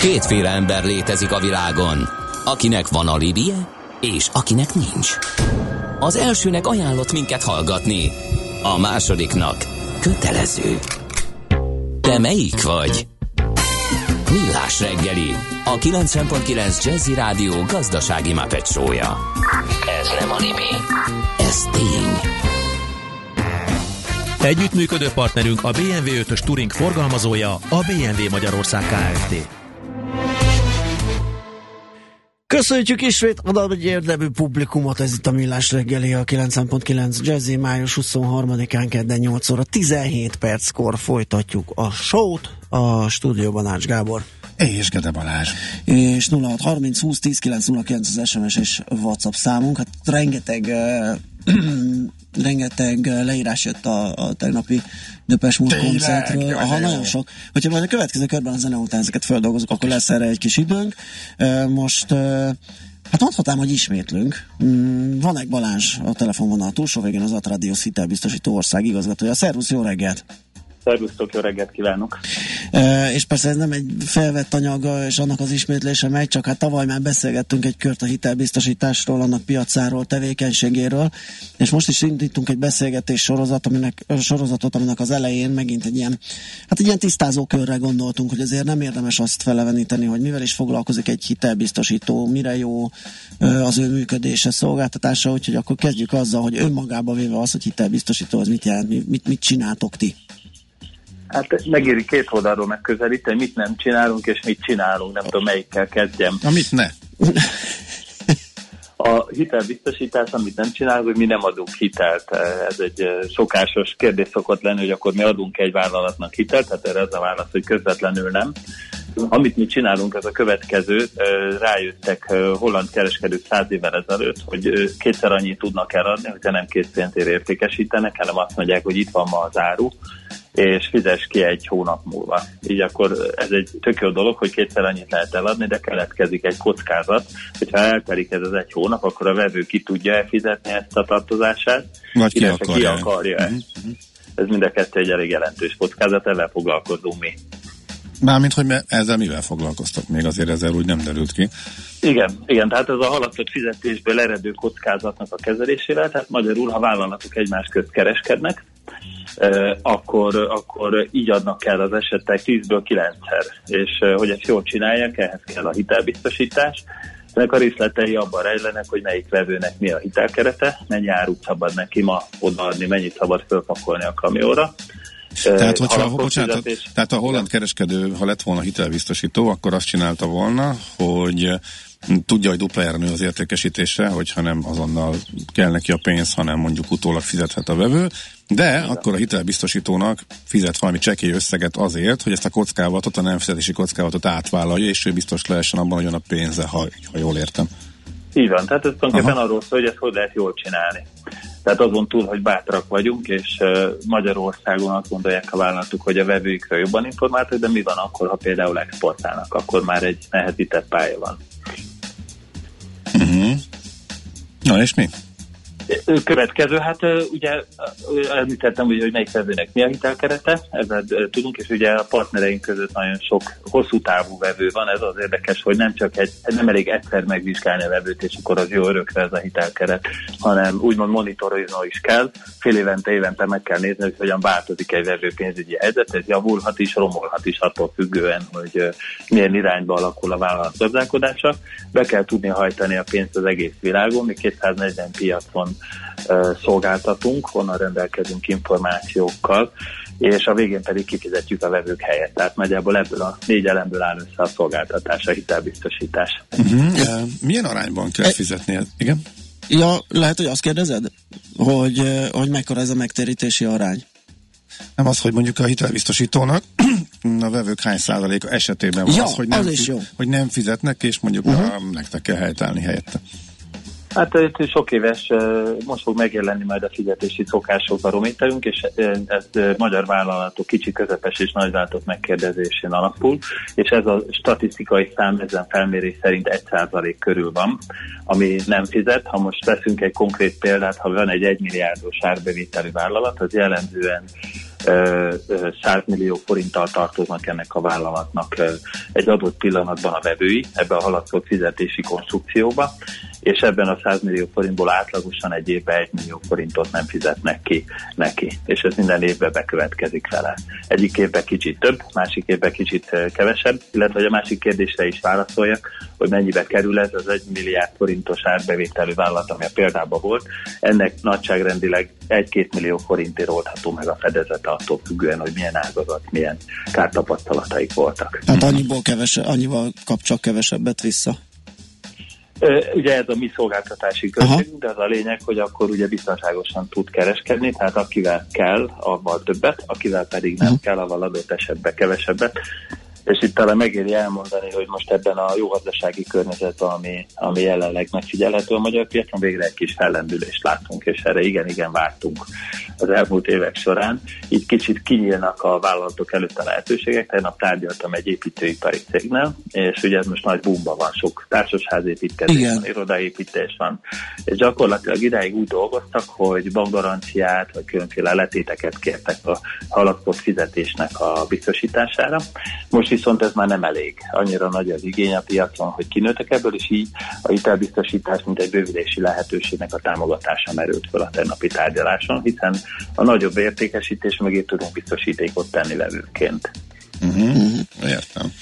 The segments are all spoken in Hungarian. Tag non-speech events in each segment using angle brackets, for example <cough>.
Kétféle ember létezik a világon, akinek van alibije, és akinek nincs. Az elsőnek ajánlott minket hallgatni, a másodiknak kötelező. Te melyik vagy? Millás reggeli, a 90.9 Jazzy Rádió gazdasági mapetsója. Ez nem animi, ez tény. Együttműködő partnerünk a BMW 5-ös Touring forgalmazója, a BMW Magyarország Kft. Köszönjük ismét oda egy érdemű publikumot, ez itt a Millás reggeli, a 9.9 Jazzy, május 23-án kedden 8 óra 17 perckor folytatjuk a show-t a stúdióban Ács Gábor. És Gede Balázs. És 0630 20 10 909 az SMS és WhatsApp számunk. Hát rengeteg uh, rengeteg leírás jött a, a tegnapi Döpes Múlt koncertről. Aha, nagyon sok. Hogyha majd a következő körben a zene után ezeket feldolgozunk, akkor lesz erre egy kis időnk. Most Hát mondhatnám, hogy ismétlünk. Mm, van egy Balázs a telefonvonal túlsó végén az Atradius hitelbiztosító ország igazgatója. Szervusz, jó reggelt! Szervusztok, jó reggelt kívánok! E, és persze ez nem egy felvett anyaga, és annak az ismétlése megy, csak hát tavaly már beszélgettünk egy kört a hitelbiztosításról, annak piacáról, tevékenységéről, és most is indítunk egy beszélgetés sorozat, aminek, sorozatot, aminek az elején megint egy ilyen, hát egy ilyen tisztázó körre gondoltunk, hogy azért nem érdemes azt feleveníteni, hogy mivel is foglalkozik egy hitelbiztosító, mire jó az ő működése, szolgáltatása, úgyhogy akkor kezdjük azzal, hogy önmagába véve az, hogy hitelbiztosító, az mit jelent, mit, mit csináltok ti? Hát megéri két oldalról megközelíteni, mit nem csinálunk, és mit csinálunk, nem tudom melyikkel kezdjem. A mit ne? A hitelbiztosítás, amit nem csinálunk, hogy mi nem adunk hitelt. Ez egy szokásos kérdés szokott lenni, hogy akkor mi adunk egy vállalatnak hitelt, tehát erre az a válasz, hogy közvetlenül nem. Amit mi csinálunk, ez a következő. Rájöttek holland kereskedők száz évvel ezelőtt, hogy kétszer annyit tudnak eladni, hogyha nem két pénzért értékesítenek, hanem azt mondják, hogy itt van ma az áru, és fizes ki egy hónap múlva. Így akkor ez egy tök jó dolog, hogy kétszer annyit lehet eladni, de keletkezik egy kockázat, hogyha eltelik ez az egy hónap, akkor a vevő ki tudja elfizetni ezt a tartozását, Vagy ki akarja. Ki akarja uh-huh. Ez mind a kettő egy elég jelentős kockázat, ezzel foglalkozunk mi. Mármint, hogy ezzel mivel foglalkoztok még, azért ezzel úgy nem derült ki. Igen, igen, tehát ez a haladtott fizetésből eredő kockázatnak a kezelésével, tehát magyarul, ha vállalatok egymás közt kereskednek, akkor, akkor így adnak el az esetek 10-ből 9-szer. És hogy ezt jól csinálják, ehhez kell a hitelbiztosítás. Ennek a részletei abban rejlenek, hogy melyik vevőnek mi a hitelkerete, mennyi árut szabad neki ma odaadni, mennyit szabad fölpakolni a kamióra. Tehát, hogyha, bocsánat, tehát a holland kereskedő, ha lett volna hitelbiztosító, akkor azt csinálta volna, hogy tudja, hogy dupla nő az értékesítése, hogyha nem azonnal kell neki a pénz, hanem mondjuk utólag fizethet a vevő, de Igen. akkor a hitelbiztosítónak fizet valami csekély összeget azért, hogy ezt a kockávatot, a nem fizetési kockávatot átvállalja, és ő biztos lehessen abban, hogy a pénze, ha, ha jól értem. Így van, tehát ez tulajdonképpen arról szól, hogy ezt hogy lehet jól csinálni. Tehát azon túl, hogy bátrak vagyunk, és Magyarországon azt gondolják a vállalatuk, hogy a vevőikről jobban informáltak, de mi van akkor, ha például exportálnak, akkor már egy nehezített pálya van. Uh-huh. Na és mi? Következő, hát ugye említettem, ugye, hogy melyik vevőnek mi a hitelkerete, ezzel tudunk, és ugye a partnereink között nagyon sok hosszú távú vevő van, ez az érdekes, hogy nem csak egy, nem elég egyszer megvizsgálni a vevőt, és akkor az jó örökre ez a hitelkeret, hanem úgymond monitorozni is kell, fél évente, évente meg kell nézni, hogy hogyan változik egy vevő pénzügyi helyzet, ez javulhat is, romolhat is attól függően, hogy milyen irányba alakul a vállalat gazdálkodása. Be kell tudni hajtani a pénzt az egész világon, mi 240 piacon szolgáltatunk, honnan rendelkezünk információkkal, és a végén pedig kifizetjük a vevők helyet. Tehát nagyjából ebből a négy elemből áll össze a szolgáltatás, a hitelbiztosítás. Uh-huh. Milyen arányban kell fizetni? Igen? Ja, lehet, hogy azt kérdezed, hogy, hogy mekkora ez a megtérítési arány? Nem az, hogy mondjuk a hitelbiztosítónak <clears throat> a vevők hány százaléka esetében van ja, az, hogy nem, az is jó. hogy nem fizetnek, és mondjuk uh-huh. a, nektek kell helytállni helyette. Hát itt sok éves, most fog megjelenni majd a fizetési szokások barométerünk, és ez magyar vállalatok, kicsi, közepes és nagyvállalatok megkérdezésén alapul, és ez a statisztikai szám ezen felmérés szerint 1% körül van, ami nem fizet. Ha most veszünk egy konkrét példát, ha van egy 1 milliárdos árbevételű vállalat, az jellemzően 100 millió forinttal tartoznak ennek a vállalatnak egy adott pillanatban a vevői ebbe a haladszó fizetési konstrukcióba, és ebben a 100 millió forintból átlagosan egy évben 1 millió forintot nem fizetnek ki neki, és ez minden évben bekövetkezik vele. Egyik évben kicsit több, másik évben kicsit kevesebb, illetve hogy a másik kérdésre is válaszoljak, hogy mennyibe kerül ez az 1 milliárd forintos árbevételű vállalat, ami a példában volt. Ennek nagyságrendileg 1-2 millió forintért oldható meg a fedezete attól függően, hogy milyen ágazat, milyen kártapasztalataik voltak. Hát annyiból kevesebb, annyival kap csak kevesebbet vissza. Ugye ez a mi szolgáltatási költségünk, de az a lényeg, hogy akkor ugye biztonságosan tud kereskedni, tehát akivel kell, avval többet, akivel pedig nem uh-huh. kell, avval adott esetben kevesebbet és itt talán megéri elmondani, hogy most ebben a jó gazdasági környezetben, ami, ami jelenleg megfigyelhető a magyar piacon, végre egy kis fellendülést látunk, és erre igen-igen vártunk az elmúlt évek során. Így kicsit kinyílnak a vállalatok előtt a lehetőségek. Tegnap tárgyaltam egy építőipari cégnél, és ugye ez most nagy bumba van, sok társasházépítkezés van, irodaépítés van, és gyakorlatilag idáig úgy dolgoztak, hogy bankgaranciát, vagy különféle letéteket kértek a haladtott fizetésnek a biztosítására. Most viszont ez már nem elég. Annyira nagy az igény a piacon, hogy kinőttek ebből, és így a hitelbiztosítás, mint egy bővülési lehetőségnek a támogatása merült fel a tegnapi tárgyaláson, hiszen a nagyobb értékesítés mögé tudunk biztosítékot tenni levőként. Uh-huh. Értem.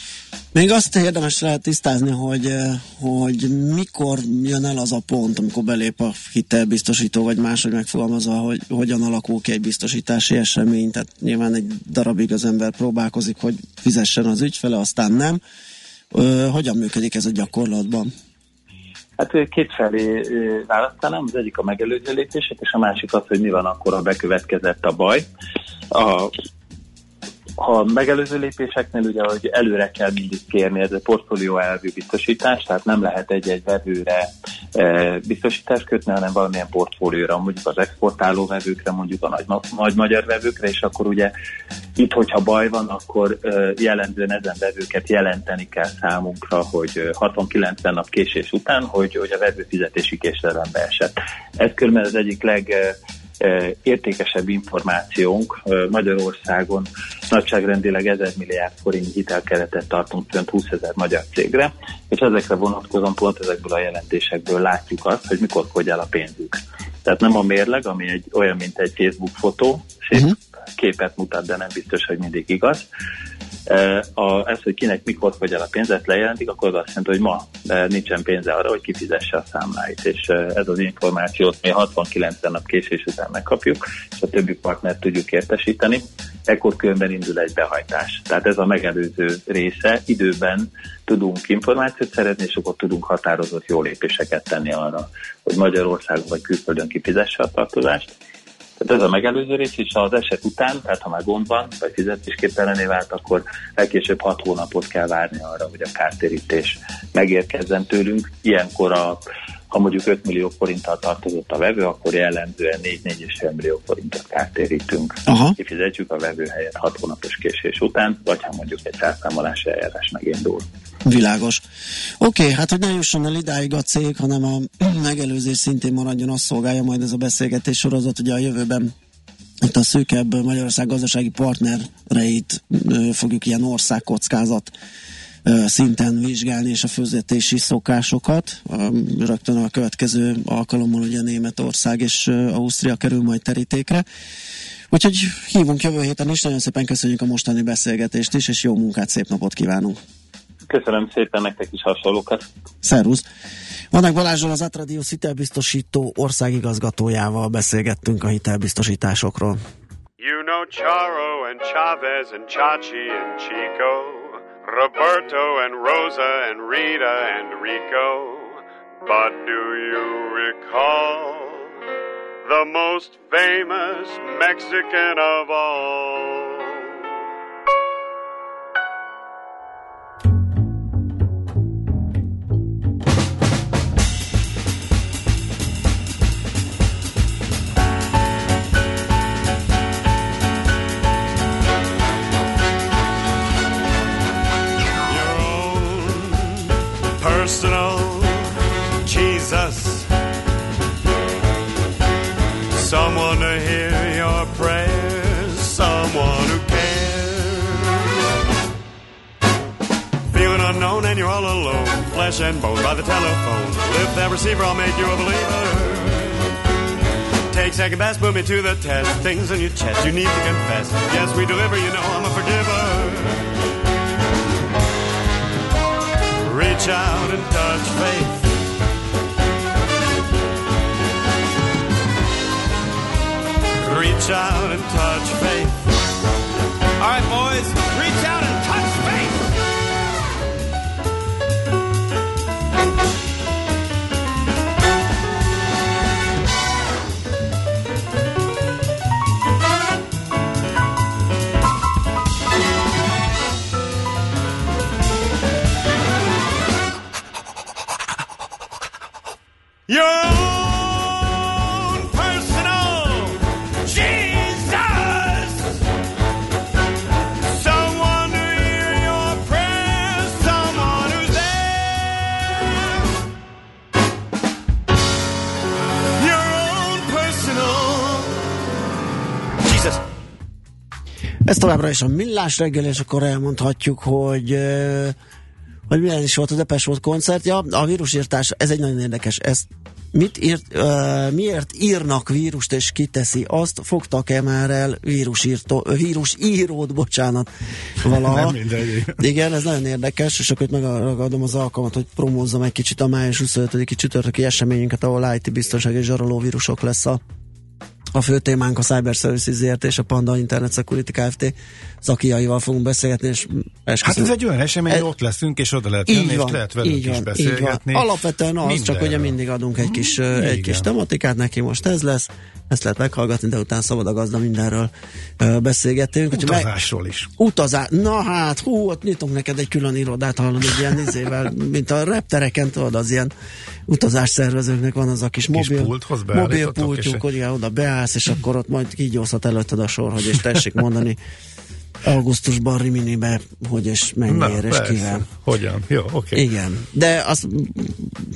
Még azt érdemes lehet tisztázni, hogy, eh, hogy mikor jön el az a pont, amikor belép a hitelbiztosító, vagy máshogy megfogalmazva, hogy hogyan alakul ki egy biztosítási esemény. Tehát nyilván egy darabig az ember próbálkozik, hogy fizessen az ügyfele, aztán nem. Hogyan működik ez a gyakorlatban? Hát két felé választanám, az egyik a megelőző lépések, és a másik az, hogy mi van akkor, ha bekövetkezett a baj. A a megelőző lépéseknél ugye, hogy előre kell mindig kérni, ez a portfólió elvű biztosítás, tehát nem lehet egy-egy vevőre e, biztosítást kötni, hanem valamilyen portfólióra, mondjuk az exportáló vevőkre, mondjuk a nagy, nagy magyar vevőkre, és akkor ugye itt, hogyha baj van, akkor e, jellemzően ezen vevőket jelenteni kell számunkra, hogy 60-90 nap késés után, hogy, hogy a vevő fizetési késedelembe esett. Ez körülbelül az egyik leg értékesebb információnk Magyarországon nagyságrendileg 1000 milliárd forint hitelkeretet tartunk fönt 20 ezer magyar cégre, és ezekre vonatkozóan pont ezekből a jelentésekből látjuk azt, hogy mikor fogy el a pénzük. Tehát nem a mérleg, ami egy, olyan, mint egy Facebook fotó, szép uh-huh. képet mutat, de nem biztos, hogy mindig igaz, a, ez, hogy kinek mikor fogy el a pénzet lejelentik, akkor az azt jelenti, hogy ma nincsen pénze arra, hogy kifizesse a számláit. És ez az információt mi 69 nap késés után megkapjuk, és a többi partnert tudjuk értesíteni. Ekkor különben indul egy behajtás. Tehát ez a megelőző része. Időben tudunk információt szeretni, és akkor tudunk határozott jó lépéseket tenni arra, hogy Magyarországon vagy külföldön kifizesse a tartozást tehát ez a megelőző rész, és az eset után, tehát ha már gond van, vagy fizetésképtelené vált, akkor legkésőbb hat hónapot kell várni arra, hogy a kártérítés megérkezzen tőlünk. Ilyenkor a ha mondjuk 5 millió forinttal tartozott a vevő, akkor jellemzően 4-4,5 millió forintot kártérítünk. Aha. Kifizetjük a vevő helyett 6 hónapos késés után, vagy ha mondjuk egy felszámolási eljárás megindul. Világos. Oké, okay, hát hogy ne jusson el idáig a cég, hanem a megelőzés szintén maradjon, azt szolgálja majd ez a beszélgetés sorozat, ugye a jövőben itt a szűkebb Magyarország gazdasági partnereit fogjuk ilyen országkockázat szinten vizsgálni, és a főzetési szokásokat. Rögtön a következő alkalommal ugye Németország és Ausztria kerül majd terítékre. Úgyhogy hívunk jövő héten is, nagyon szépen köszönjük a mostani beszélgetést is, és jó munkát, szép napot kívánunk! Köszönöm szépen nektek is hasonlókat. Szervusz! Vannak Balázsról az Atradius hitelbiztosító országigazgatójával beszélgettünk a hitelbiztosításokról. You know Charo and Chavez and Chachi and Chico Roberto and Rosa and Rita and Rico But do you recall the most famous Mexican of all? Flesh and bone by the telephone. Lift that receiver, I'll make you a believer. Take second best, put me to the test. Things in your chest, you need to confess. Yes, we deliver, you know I'm a forgiver. Reach out and touch faith. Reach out and touch faith. All right, boys, reach out and touch továbbra is a millás reggel, és akkor elmondhatjuk, hogy hogy milyen is volt a Depes volt koncertja. A vírusírtás, ez egy nagyon érdekes. Ez mit írt, uh, miért írnak vírust, és kiteszi azt? Fogtak-e már el vírusírtó, vírusírót, bocsánat, valaha? Nem mindegy. Igen, ez nagyon érdekes, és akkor itt megragadom az alkalmat, hogy promózzam egy kicsit a május 25-i csütörtöki eseményünket, ahol IT biztonság és zsaroló vírusok lesz a a fő témánk a Cyber Services ZRT és a Panda Internet Security Kft. Zakiaival fogunk beszélgetni, és Hát ez egy olyan esemény, hogy ott leszünk, és oda lehet jönni, és lehet velünk van, is beszélgetni. Van. Alapvetően az, Mindenről. csak ugye mindig adunk egy kis, mm, egy kis tematikát, neki most ez lesz, ezt lehet meghallgatni, de utána szabad a gazda mindenről beszélgetünk. Utazásról meg, is. Utazás, na hát, hú, ott nyitunk neked egy külön irodát, hallod, egy ilyen izével, mint a reptereken, tudod, az ilyen utazás szervezőknek van az a kis, kis mobil, pulthoz mobil pultjuk, hogy oda beállsz, és akkor ott majd kígyózhat előtted a sor, hogy és tessék mondani <laughs> augusztusban Riminibe, hogy és mennyiért, és kivel. Hogyan? Jó, oké. Okay. Igen, de az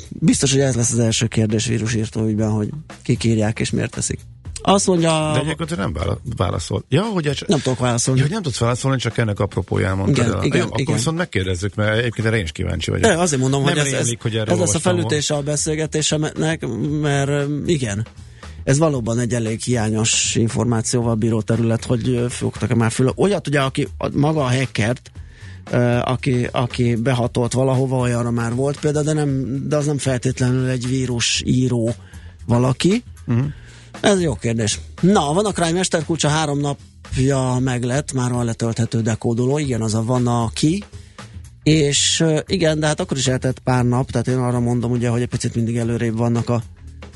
biztos, hogy ez lesz az első kérdés vírusírtó ügyben, hogy kik írják és miért teszik. Azt mondja... De egyébként nem válaszol. Ja, hogy ez... Nem tudok válaszolni. Ja, hogy nem tudsz válaszolni, csak ennek apropóján mondtad. Igen, el. igen, akkor igen. viszont megkérdezzük, mert egyébként erre én is kíváncsi vagyok. De azért mondom, nem hogy ez, rémlik, hogy ez lesz a felütése a beszélgetésemnek, mert igen, ez valóban egy elég hiányos információval bíró terület, hogy fogtak-e már föl. Olyat ugye, aki maga a hackert, aki, aki behatolt valahova, olyanra már volt például, de, nem, de az nem feltétlenül egy vírus író valaki. Uh-huh. Ez jó kérdés. Na, vannak rá egy mesterkulcsa három napja meg lett, már van letölthető dekódoló, igen, az a van a ki, és igen, de hát akkor is eltett pár nap, tehát én arra mondom ugye, hogy egy picit mindig előrébb vannak a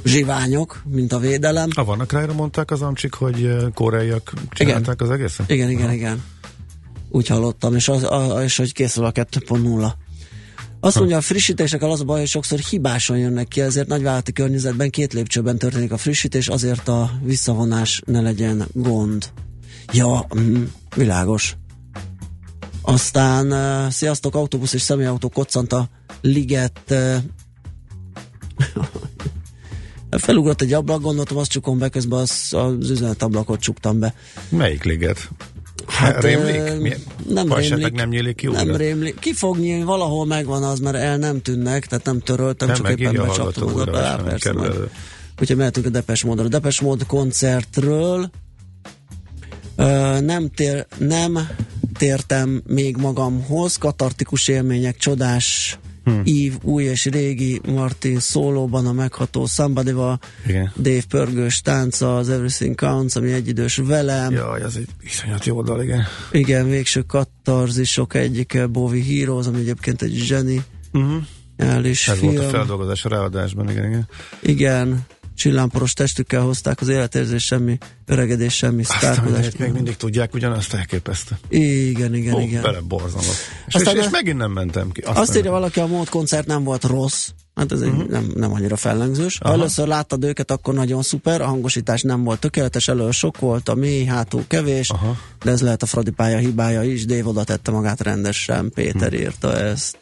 zsiványok, mint a védelem. Ha vannak rá, mondták az amcsik, hogy koreaiak csinálták igen. az egészet? Igen, igen, igen. Úgy hallottam, és, az, a, és hogy készül a 2.0. Azt mondja, a frissítésekkel az a baj, hogy sokszor hibásan jönnek ki, ezért nagyvállalati környezetben két lépcsőben történik a frissítés, azért a visszavonás ne legyen gond. Ja, mm, világos. Aztán, uh, sziasztok, autóbusz és személyautó koccant a liget uh, <laughs> Felugrott egy ablak, gondoltam, azt csukom be, közben az, az üzenetablakot csuktam be. Melyik liget? Hát, rémlik? Nem Vagy rémlik. nem nyílik ki Nem újra? rémlik. Ki fog nyílni, valahol megvan az, mert el nem tűnnek, tehát nem töröltem, Nem, csak éppen becsaptam oda. újra, Á, és nem persze. Úgyhogy mehetünk a Depes Módra. Depes Mód koncertről Ö, nem, tér, nem tértem még magamhoz, katartikus élmények, csodás hmm. ív, új és régi Martin szólóban a megható somebody Igen. Dave Pörgős tánca, az Everything Counts, ami egyidős velem. Jaj, ez egy iszonyat jó dal, igen. Igen, végső katarzisok egyike, Bowie Heroes, ami egyébként egy zseni. Uh-huh. Elis Ez film. volt a feldolgozás a ráadásban, igen, igen. Igen, csillámporos testükkel hozták az életérzés, semmi öregedés, semmi sztárkodás. még mindig tudják ugyanazt elképesztő. Igen, igen, Ó, igen. bele borzalom. És, Aztán és, és megint nem mentem ki. Azt írja valaki, a mód koncert nem volt rossz. Hát ez uh-huh. nem, nem annyira fellengzős. Ha Aha. először láttad őket, akkor nagyon szuper, a hangosítás nem volt tökéletes, elől sok volt, a mély, hátul kevés, Aha. de ez lehet a Fradi pálya hibája is, Dave oda tette magát rendesen, Péter Hm. írta ezt.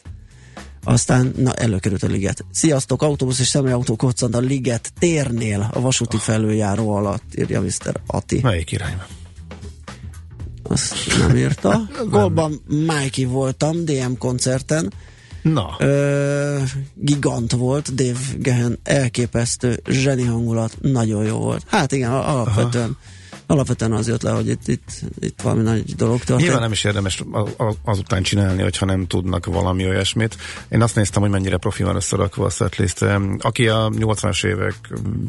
Aztán, na, előkerült a liget. Sziasztok, autóbusz és személyautó koccant a liget térnél, a vasúti felüljáró alatt, írja Mr. Ati. Melyik irányba? Azt nem írta. <laughs> Golban Mikey voltam, DM koncerten, Na. Ö, gigant volt, Dave Gehen elképesztő, zseni hangulat, nagyon jó volt. Hát igen, alapvetően Aha alapvetően az jött le, hogy itt, itt, itt valami nagy dolog történt. Nyilván nem is érdemes azután csinálni, hogyha nem tudnak valami olyasmit. Én azt néztem, hogy mennyire profi van összerakva a setlist. Aki a 80-as évek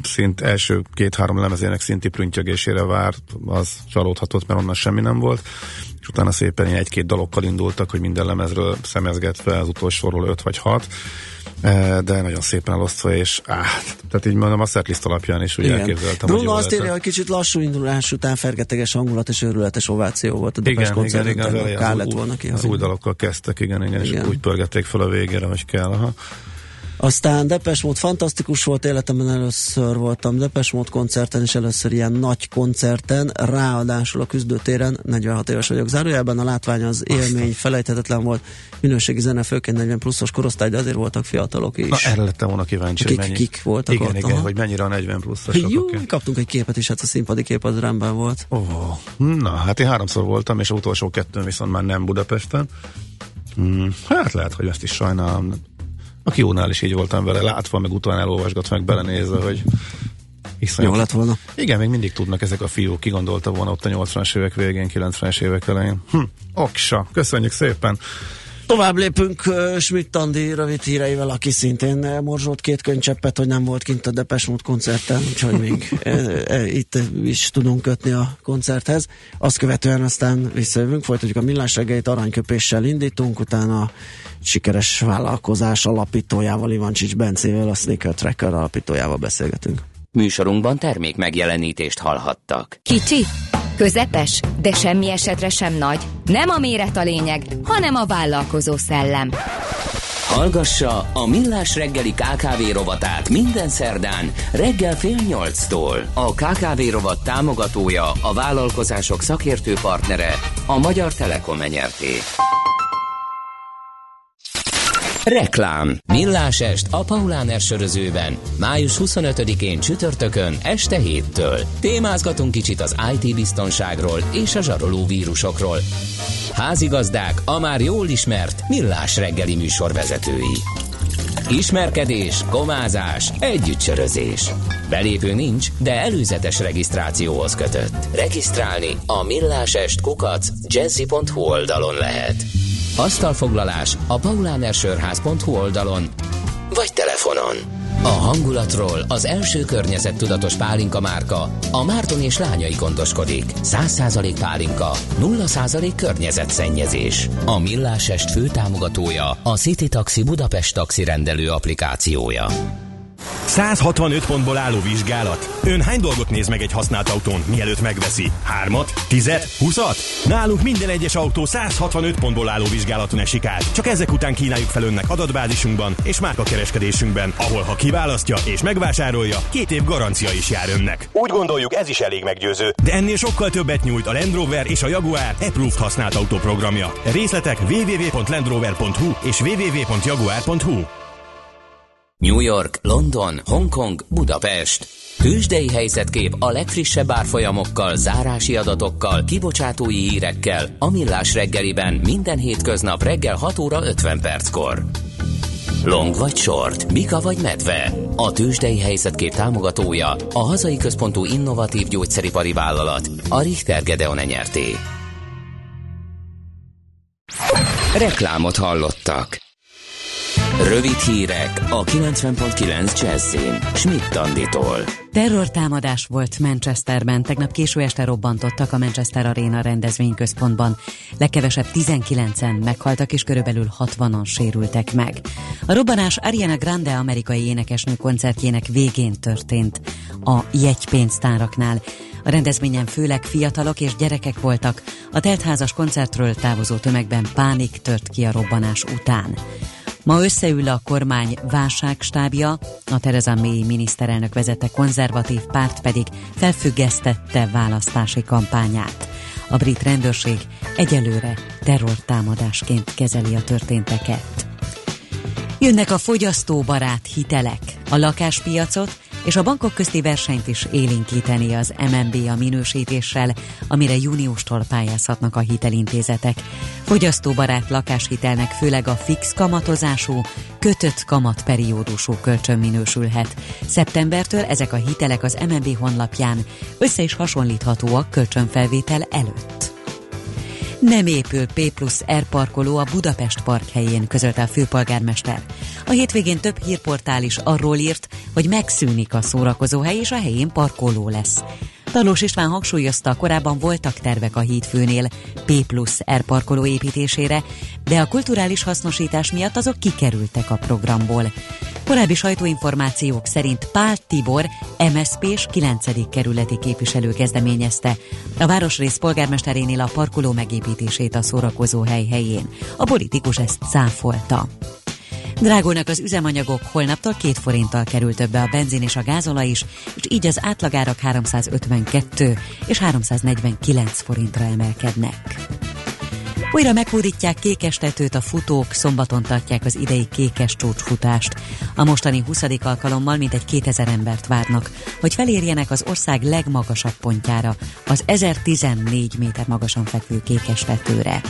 szint első két-három lemezének szinti prüntjögésére várt, az csalódhatott, mert onnan semmi nem volt és utána szépen egy-két dalokkal indultak, hogy minden lemezről szemezgetve az utolsóról öt vagy hat de nagyon szépen elosztva, és áh, tehát így mondom, a setlist alapján is úgy Igen. elképzeltem, Bruno azt írja, hogy kicsit lassú indulás után fergeteges hangulat és őrületes ováció volt a Depes igen, igen, igen, igen, az, lett volna ki, az új dalokkal kezdtek, igen, igen, igen, és úgy pörgették fel a végére, hogy kell. Aha. Aztán Depes mód fantasztikus volt, életemben először voltam Depes mód koncerten, és először ilyen nagy koncerten, ráadásul a küzdőtéren, 46 éves vagyok zárójában, a látvány az élmény felejthetetlen volt, minőségi zene, főként 40 pluszos korosztály, de azért voltak fiatalok is. Na, erre lettem volna kíváncsi, kik, mennyi... kik voltak igen, ott. Igen, aha. hogy mennyire a 40 pluszosok. Jó, okay. kaptunk egy képet is, hát a színpadi kép az rendben volt. Oh, na, hát én háromszor voltam, és utolsó kettőn viszont már nem Budapesten. Hmm, hát lehet, hogy ezt is sajnálom a Kiónál is így voltam vele, látva, meg utána elolvasgatva, meg belenézve, hogy Iszonyat. Jó lett volna. Igen, még mindig tudnak ezek a fiúk, ki gondolta volna ott a 80-as évek végén, 90-es évek elején. Hm, oksa, köszönjük szépen! Tovább lépünk uh, Schmidt Andi rövid híreivel, aki szintén morzsolt két könycseppet, hogy nem volt kint a Depes Mód koncerten, úgyhogy még e, e, itt is tudunk kötni a koncerthez. Azt követően aztán visszajövünk, folytatjuk a millás reggelit, aranyköpéssel indítunk, utána sikeres vállalkozás alapítójával, Ivancsics Bencével, a Sneaker Tracker alapítójával beszélgetünk. Műsorunkban termék megjelenítést hallhattak. Kicsi, közepes, de semmi esetre sem nagy. Nem a méret a lényeg, hanem a vállalkozó szellem. Hallgassa a Millás reggeli KKV rovatát minden szerdán reggel fél nyolctól. A KKV rovat támogatója, a vállalkozások szakértő partnere, a Magyar Telekom enyerté. Reklám. Millás est a Paulán sörözőben. Május 25-én csütörtökön este héttől. Témázgatunk kicsit az IT biztonságról és a zsaroló vírusokról. Házigazdák a már jól ismert Millás reggeli műsorvezetői. Ismerkedés, komázás, együttsörözés. Belépő nincs, de előzetes regisztrációhoz kötött. Regisztrálni a millásest kukac jazzy.hu oldalon lehet. Asztalfoglalás a paulánersörház.hu oldalon vagy telefonon. A hangulatról az első környezettudatos pálinka márka, a Márton és lányai gondoskodik. 100% pálinka, 0% környezetszennyezés. A Millásest főtámogatója a City Taxi Budapest taxi rendelő applikációja. 165 pontból álló vizsgálat. Ön hány dolgot néz meg egy használt autón, mielőtt megveszi? Hármat? Tizet? Huszat? Nálunk minden egyes autó 165 pontból álló vizsgálaton esik át. Csak ezek után kínáljuk fel önnek adatbázisunkban és kereskedésünkben, ahol ha kiválasztja és megvásárolja, két év garancia is jár önnek. Úgy gondoljuk, ez is elég meggyőző. De ennél sokkal többet nyújt a Land Rover és a Jaguar Approved használt autó programja. Részletek www.landrover.hu és www.jaguar.hu. New York, London, Hongkong, Budapest. Tőzsdei helyzetkép a legfrissebb árfolyamokkal, zárási adatokkal, kibocsátói hírekkel, a millás reggeliben minden hétköznap reggel 6 óra 50 perckor. Long vagy short, Mika vagy medve. A tőzsdei helyzetkép támogatója, a hazai központú innovatív gyógyszeripari vállalat, a Richter Gedeon nyerté. Reklámot hallottak. Rövid hírek a 90.9 Jazzin. Schmidt Anditól. Terrortámadás volt Manchesterben. Tegnap késő este robbantottak a Manchester Arena rendezvényközpontban. Legkevesebb 19-en meghaltak és körülbelül 60-an sérültek meg. A robbanás Ariana Grande amerikai énekesnő koncertjének végén történt a jegypénztáraknál. A rendezvényen főleg fiatalok és gyerekek voltak. A teltházas koncertről távozó tömegben pánik tört ki a robbanás után. Ma összeül a kormány válságstábja, a Tereza May miniszterelnök vezette konzervatív párt pedig felfüggesztette választási kampányát. A brit rendőrség egyelőre terrortámadásként kezeli a történteket. Jönnek a fogyasztóbarát hitelek. A lakáspiacot és a bankok közti versenyt is élénkíteni az MNB a minősítéssel, amire júniustól pályázhatnak a hitelintézetek. Fogyasztóbarát lakáshitelnek főleg a fix kamatozású, kötött kamatperiódusú kölcsön minősülhet. Szeptembertől ezek a hitelek az MNB honlapján össze is hasonlíthatóak kölcsönfelvétel előtt. Nem épül P plusz R parkoló a Budapest park helyén, közölte a főpolgármester. A hétvégén több hírportál is arról írt, hogy megszűnik a szórakozóhely és a helyén parkoló lesz. Talós István hangsúlyozta, korábban voltak tervek a hídfőnél P plusz R parkoló építésére, de a kulturális hasznosítás miatt azok kikerültek a programból. Korábbi sajtóinformációk szerint Pál Tibor, MSZP-s 9. kerületi képviselő kezdeményezte a városrész polgármesterénél a parkoló megépítését a szórakozó hely helyén. A politikus ezt cáfolta. Drágulnak az üzemanyagok, holnaptól két forinttal kerül többe a benzin és a gázola is, és így az átlagárak 352 és 349 forintra emelkednek. Újra meghódítják kékestetőt a futók, szombaton tartják az idei kékes csúcsfutást. A mostani 20. alkalommal mintegy 2000 embert várnak, hogy felérjenek az ország legmagasabb pontjára, az 1014 méter magasan fekvő kékestetőre.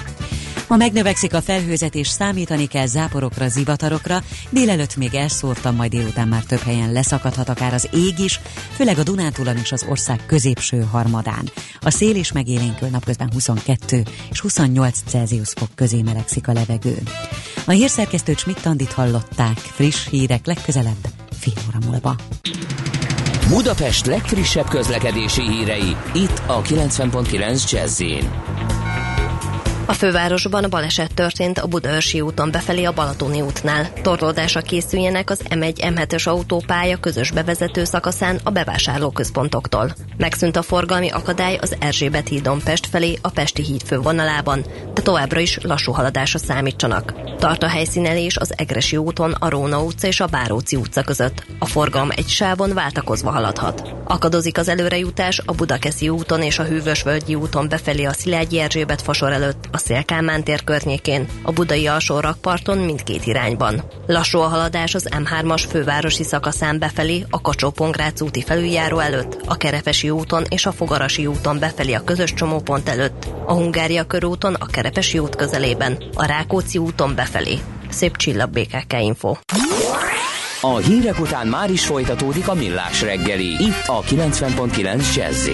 Ma megnövekszik a felhőzet és számítani kell záporokra, zivatarokra, délelőtt még elszórtam, majd délután már több helyen leszakadhat akár az ég is, főleg a Dunántúlon és az ország középső harmadán. A szél is megélénkül napközben 22 és 28 Celsius fok közé melegszik a levegő. A hírszerkesztő Csmittandit hallották, friss hírek legközelebb, fél óra múlva. Budapest legfrissebb közlekedési hírei, itt a 90.9 jazz a fővárosban baleset történt a Budaörsi úton befelé a Balatoni útnál. Torlódásra készüljenek az M1-M7-ös autópálya közös bevezető szakaszán a bevásárlóközpontoktól. Megszűnt a forgalmi akadály az Erzsébet hídon Pest felé a Pesti híd fővonalában, de továbbra is lassú haladásra számítsanak. Tart a helyszínelés az Egresi úton a Róna utca és a Báróci utca között. A forgalom egy sávon váltakozva haladhat. Akadozik az előrejutás a Budakeszi úton és a Hűvösvölgyi úton befelé a Szilágyi Erzsébet fasor előtt, a Szélkálmán tér környékén, a budai alsó rakparton mindkét irányban. Lassú a haladás az M3-as fővárosi szakaszán befelé, a kacsó úti felüljáró előtt, a Kerepesi úton és a Fogarasi úton befelé a közös csomópont előtt, a Hungária körúton a Kerepesi út közelében, a Rákóczi úton befelé. Szép csillag BKK Info. A hírek után már is folytatódik a millás reggeli, itt a 90.9 jazz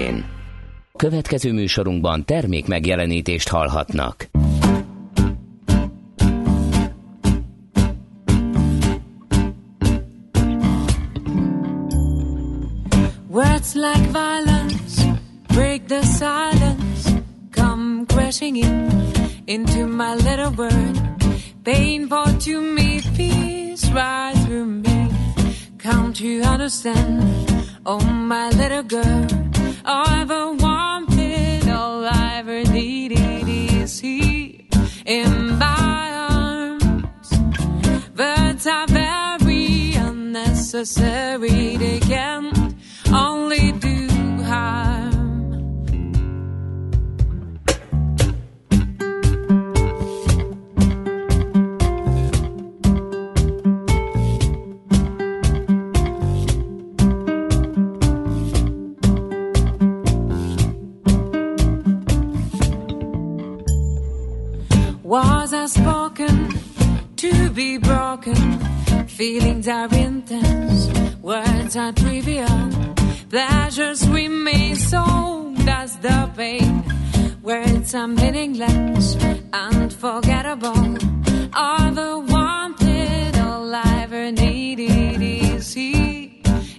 Következő műsorunkban termék megjelenítést hallhatnak. Words like violence break the silence, come crashing in into my little world. Painful to me, peace rise through me. Come to understand, oh my little girl, I've wanted all I've needed is he in my arms. But i very unnecessary again. Only do I. Feelings are intense, words are trivial. Pleasures remain so does the pain. Words are meaningless, unforgettable. All the wanted, all I ever needed is here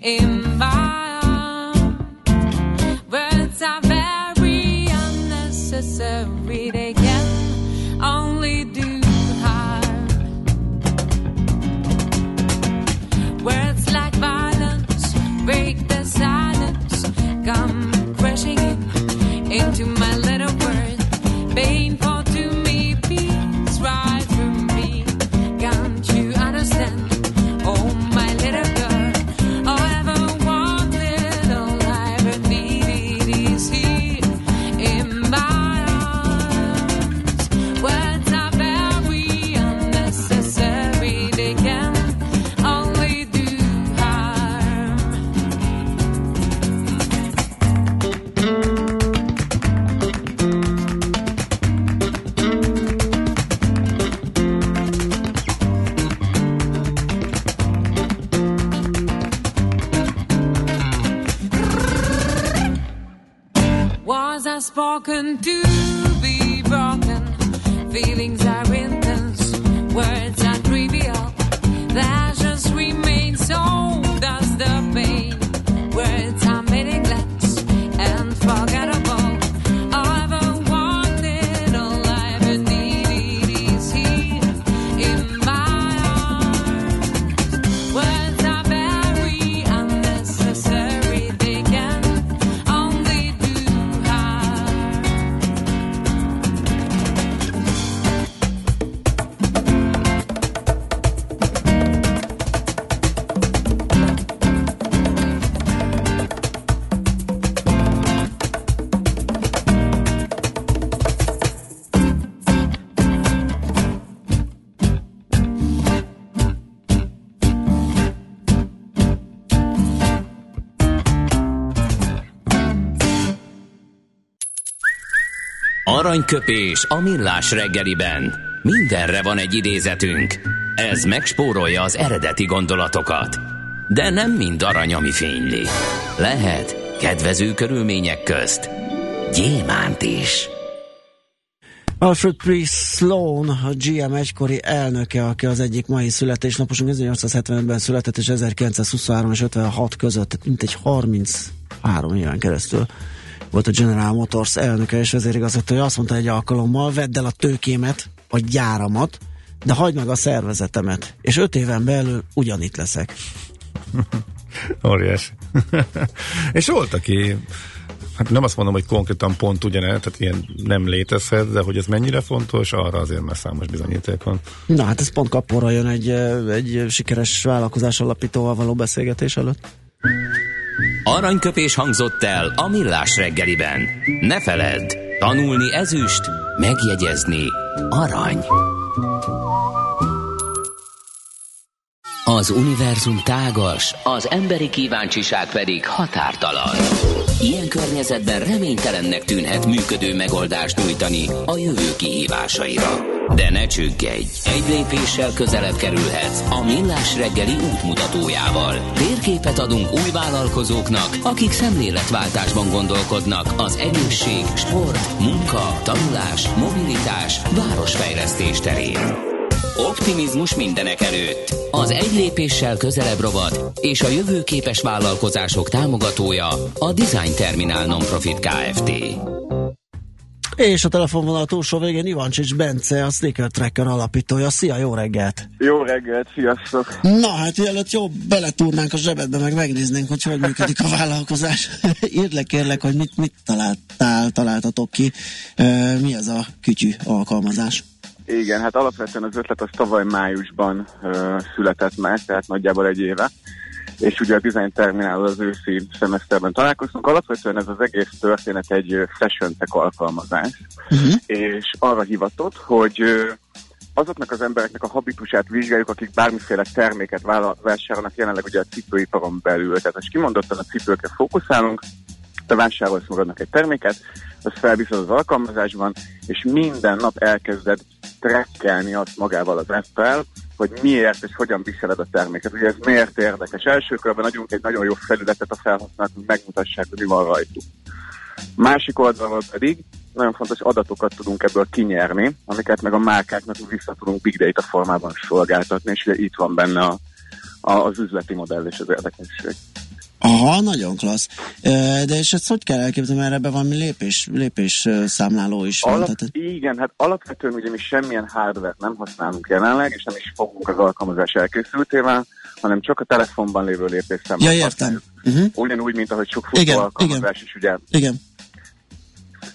in my arms. Words are very unnecessary. In into my spoken to be broken. Feelings are Aranyköpés a millás reggeliben. Mindenre van egy idézetünk. Ez megspórolja az eredeti gondolatokat. De nem mind arany, ami fényli. Lehet kedvező körülmények közt gyémánt is. Alfred P. Sloan, a GM egykori elnöke, aki az egyik mai születésnaposunk 1870-ben született, és 1923 és 56 között, tehát mintegy 33 éven keresztül volt a General Motors elnöke és vezérigazgatója. Azt mondta egy alkalommal, vedd el a tőkémet, a gyáramat, de hagyd meg a szervezetemet, és öt éven belül ugyanitt leszek. <laughs> Óriás. <laughs> és volt, aki hát nem azt mondom, hogy konkrétan pont ugyanez, tehát ilyen nem létezhet, de hogy ez mennyire fontos, arra azért már számos bizonyíték van. Na hát ez pont kapóra jön egy, egy sikeres vállalkozás alapítóval való beszélgetés előtt. Aranyköpés hangzott el a millás reggeliben. Ne feledd, tanulni ezüst, megjegyezni arany. Az univerzum tágas, az emberi kíváncsiság pedig határtalan. Ilyen környezetben reménytelennek tűnhet működő megoldást nyújtani a jövő kihívásaira. De ne csüggedj! Egy lépéssel közelebb kerülhetsz a Millás reggeli útmutatójával. Térképet adunk új vállalkozóknak, akik szemléletváltásban gondolkodnak az egészség, sport, munka, tanulás, mobilitás, városfejlesztés terén. Optimizmus mindenek előtt. Az egy lépéssel közelebb rovat és a jövőképes vállalkozások támogatója a Design Terminál Nonprofit Kft. És a telefonvonal túlsó végén Ivancsics Bence, a Sneaker Tracker alapítója. Szia, jó reggelt! Jó reggelt, sziasztok! Na hát, mielőtt jó beletúrnánk a zsebedbe, meg megnéznénk, hogy hogy működik a vállalkozás. <laughs> Írd le kérlek, hogy mit, mit találtál, találtatok ki. Mi ez a kütyű alkalmazás? Igen, hát alapvetően az ötlet az tavaly májusban ö, született meg, tehát nagyjából egy éve, és ugye a Design Terminál az őszi szemeszterben találkoztunk. Alapvetően ez az egész történet egy tech alkalmazás, uh-huh. és arra hivatott, hogy azoknak az embereknek a habitusát vizsgáljuk, akik bármiféle terméket vásárolnak jelenleg ugye a cipőiparon belül. Tehát most kimondottan a cipőkre fókuszálunk, te vásárolsz magadnak egy terméket, azt felviszed az alkalmazásban, és minden nap elkezded trekkelni azt magával az appel, hogy miért és hogyan viseled a terméket. Ugye ez miért érdekes? Első körben adjunk egy nagyon jó felületet a felhasználóknak, hogy megmutassák, hogy mi van rajtuk. Másik oldalról pedig nagyon fontos adatokat tudunk ebből kinyerni, amiket meg a márkáknak vissza tudunk big data formában szolgáltatni, és ugye itt van benne a, a, az üzleti modell és az érdekesség. Aha, nagyon klassz. De és ezt hogy kell elképzelni, mert ebben valami lépés, lépés számláló is van? Alap, tehát... Igen, hát alapvetően ugye mi semmilyen hardware nem használunk jelenleg, és nem is fogunk az alkalmazás elkészültével, hanem csak a telefonban lévő lépésszámot Ja, értem. Uh-huh. Ugyanúgy, mint ahogy sok futó Igen, alkalmazás igen. is ugye Igen.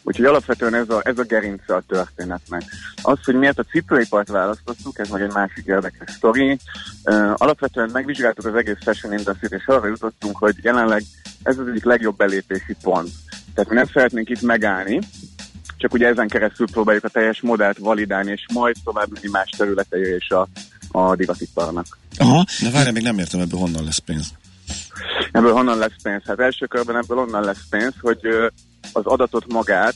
Úgyhogy alapvetően ez a, ez a gerince a történetnek. Az, hogy miért a cipőipart választottuk, ez meg egy másik érdekes sztori. Uh, alapvetően megvizsgáltuk az egész fashion industry és arra jutottunk, hogy jelenleg ez az egyik legjobb belépési pont. Tehát mi nem szeretnénk itt megállni, csak ugye ezen keresztül próbáljuk a teljes modellt validálni, és majd tovább menni más területeire és a, a digatiparnak. Aha. De várj, még nem értem ebből honnan lesz pénz. Ebből honnan lesz pénz? Hát első körben ebből onnan lesz pénz, hogy az adatot magát,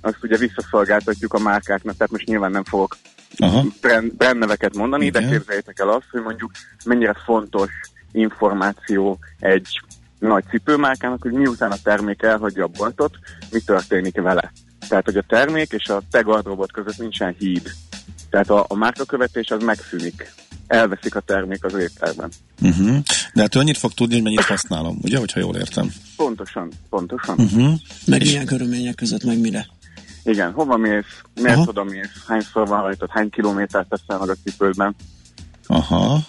azt ugye visszaszolgáltatjuk a márkáknak, tehát most nyilván nem fogok Aha. brand, brand neveket mondani, Igen. de képzeljétek el azt, hogy mondjuk mennyire fontos információ egy nagy cipőmárkának, hogy miután a termék elhagyja a boltot, mi történik vele. Tehát, hogy a termék és a te gardróbot között nincsen híd. Tehát a, a márkakövetés az megszűnik. Elveszik a termék az étterben. Uh-huh. De hát ő annyit fog tudni, hogy mennyit használom, ugye, hogyha jól értem. Pontosan, pontosan. Uh-huh. Meg milyen körülmények között, meg mire? Igen, hova mész, miért oda mész, hányszor van rajtad, hány kilométert teszel meg a cipődben. Aha,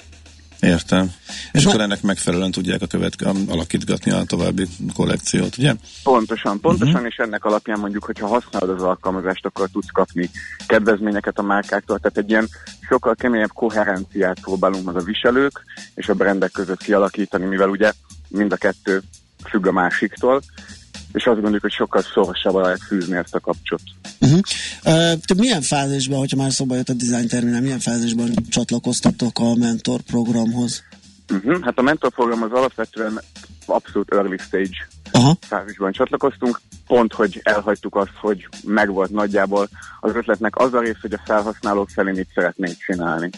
értem. És akkor ennek megfelelően tudják a követke, alakítgatni a további kollekciót, ugye? Pontosan, pontosan, uh-huh. és ennek alapján mondjuk, hogyha használod az alkalmazást, akkor tudsz kapni kedvezményeket a márkáktól, tehát egy ilyen sokkal keményebb koherenciát próbálunk meg a viselők és a brendek között kialakítani, mivel ugye mind a kettő függ a másiktól, és azt gondoljuk, hogy sokkal szorosabban lehet fűzni ezt a kapcsot. Uh-huh. Uh, te milyen fázisban, hogyha már szóba jött a design terminál, milyen fázisban csatlakoztatok a mentor programhoz? Uh-huh. Hát a mentor program az alapvetően abszolút early stage Aha. fázisban csatlakoztunk, pont, hogy elhagytuk azt, hogy megvolt nagyjából az ötletnek az a rész, hogy a felhasználók felé mit szeretnénk csinálni.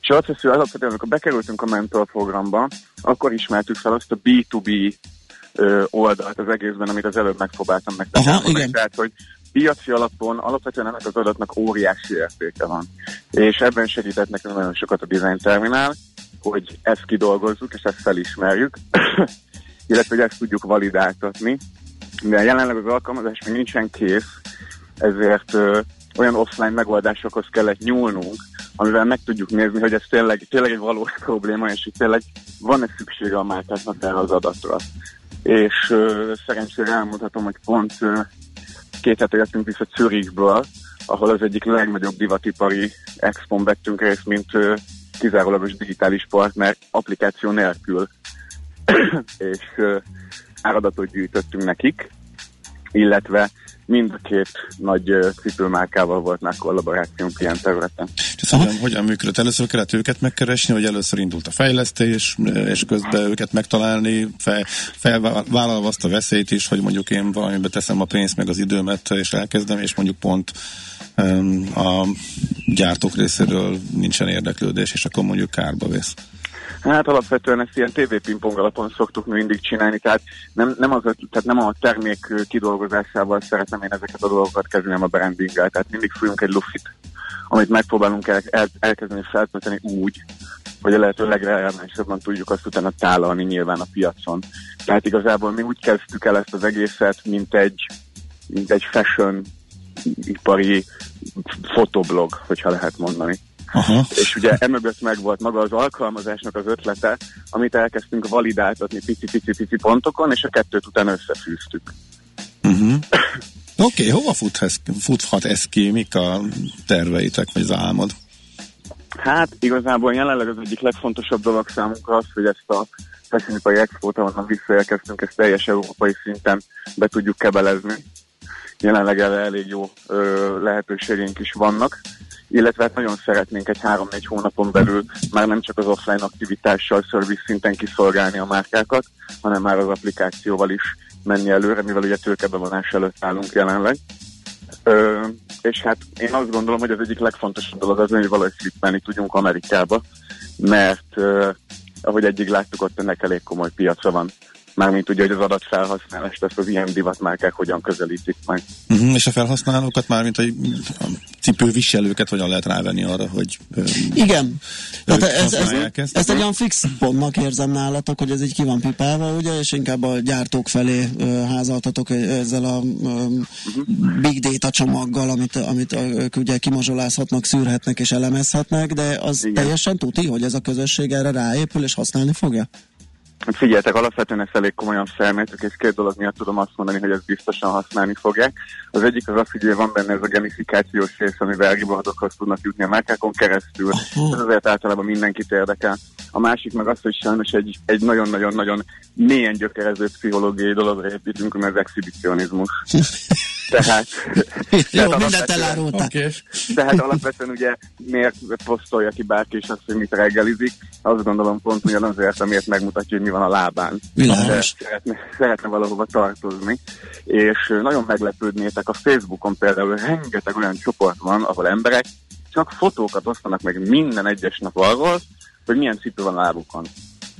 És azt hiszem, hogy alapvetően, amikor bekerültünk a mentor programba, akkor ismertük fel azt a B2B ö, oldalt az egészben, amit az előbb megpróbáltam megtalálni. Tehát, hogy piaci alapon alapvetően ennek az adatnak óriási értéke van. És ebben segített nekünk nagyon sokat a Design Terminál, hogy ezt kidolgozzuk, és ezt felismerjük, <coughs> illetve hogy ezt tudjuk validáltatni. De jelenleg az alkalmazás még nincsen kész, ezért ö, olyan offline megoldásokhoz kellett nyúlnunk, amivel meg tudjuk nézni, hogy ez tényleg, tényleg egy valós probléma, és hogy tényleg van-e szüksége a márkáknak erre az adatra és uh, szerencsére elmondhatom, hogy pont uh, két hete jöttünk vissza Zürichből, ahol az egyik legnagyobb divatipari expon vettünk részt, mint uh, kizárólagos digitális partner applikáció nélkül. <clears throat> és uh, áradatot gyűjtöttünk nekik, illetve mind a két nagy cipőmárkával volt már kollaborációnk ilyen területen. Hogyan, hogyan működött? Először kellett őket megkeresni, vagy először indult a fejlesztés, és közben őket megtalálni, fel, felvállalva azt a veszélyt is, hogy mondjuk én valamibe teszem a pénzt, meg az időmet, és elkezdem, és mondjuk pont um, a gyártók részéről nincsen érdeklődés, és akkor mondjuk kárba vész. Hát alapvetően ezt ilyen TV-pingpong alapon szoktuk mindig csinálni, tehát nem, nem, az, tehát nem a termék kidolgozásával szeretném én ezeket a dolgokat kezdeni, hanem a brandinggel. Tehát mindig fújunk egy lufit, amit megpróbálunk el, el, elkezdeni feltölteni úgy, hogy a lehető legrelevánsabban tudjuk azt utána tálalni nyilván a piacon. Tehát igazából mi úgy kezdtük el ezt az egészet, mint egy, mint egy fashion ipari fotoblog, hogyha lehet mondani. Aha. És ugye emögött meg volt maga az alkalmazásnak az ötlete, amit elkezdtünk validáltatni pici-pici-pici pontokon, és a kettőt utána összefűztük. Uh-huh. <laughs> Oké, okay, hova futhat, futhat ez ki? Mik a terveitek, vagy az álmod? Hát igazából jelenleg az egyik legfontosabb dolog számunkra az, hogy ezt a Feszínipari Expo-t, ahonnan visszaérkeztünk, ezt teljes európai szinten be tudjuk kebelezni. Jelenleg elég jó ö, lehetőségeink is vannak illetve hát nagyon szeretnénk egy három-négy hónapon belül már nem csak az offline aktivitással service szinten kiszolgálni a márkákat, hanem már az applikációval is menni előre, mivel ugye tőkebevonás előtt állunk jelenleg. Ö, és hát én azt gondolom, hogy az egyik legfontosabb dolog az, hogy valahogy flippelni tudjunk Amerikába, mert ö, ahogy egyik láttuk, ott ennek elég komoly piaca van mármint ugye, hogy az adatfelhasználást ezt az ilyen divatmárkák hogyan közelítik meg. Uh-huh, és a felhasználókat mármint, hogy a cipőviselőket hogyan lehet rávenni arra, hogy Igen. Tehát ez, ez, ez, ezt egy olyan fix pontnak érzem nálatok, hogy ez így ki van pipálva, ugye, és inkább a gyártók felé uh, házaltatok ezzel a um, big data csomaggal, amit, amit ők ugye kimazsolázhatnak, szűrhetnek és elemezhetnek, de az Igen. teljesen tuti, hogy ez a közösség erre ráépül és használni fogja? Hát figyeltek, alapvetően ezt elég komolyan felmértük, és két dolog miatt tudom azt mondani, hogy ezt biztosan használni fogják. Az egyik az az, hogy van benne ez a gamifikációs rész, amivel rewardokhoz tudnak jutni a márkákon keresztül. Ez azért általában mindenkit érdekel. A másik meg az, hogy sajnos egy, egy nagyon-nagyon-nagyon mélyen gyökerező pszichológiai dologra építünk, ami az exhibicionizmus. <laughs> Tehát, <laughs> Jó, tehát mindent elárultál. Okay. Tehát alapvetően ugye miért posztolja ki bárki is azt, hogy mit reggelizik, azt gondolom pont ugyanazért, amiért megmutatja, hogy mi van a lábán. Szeretne, szeretne valahova tartozni. És nagyon meglepődnétek, a Facebookon például rengeteg olyan csoport van, ahol emberek csak fotókat osztanak meg minden egyes nap arról, hogy milyen cipő van a lábukon.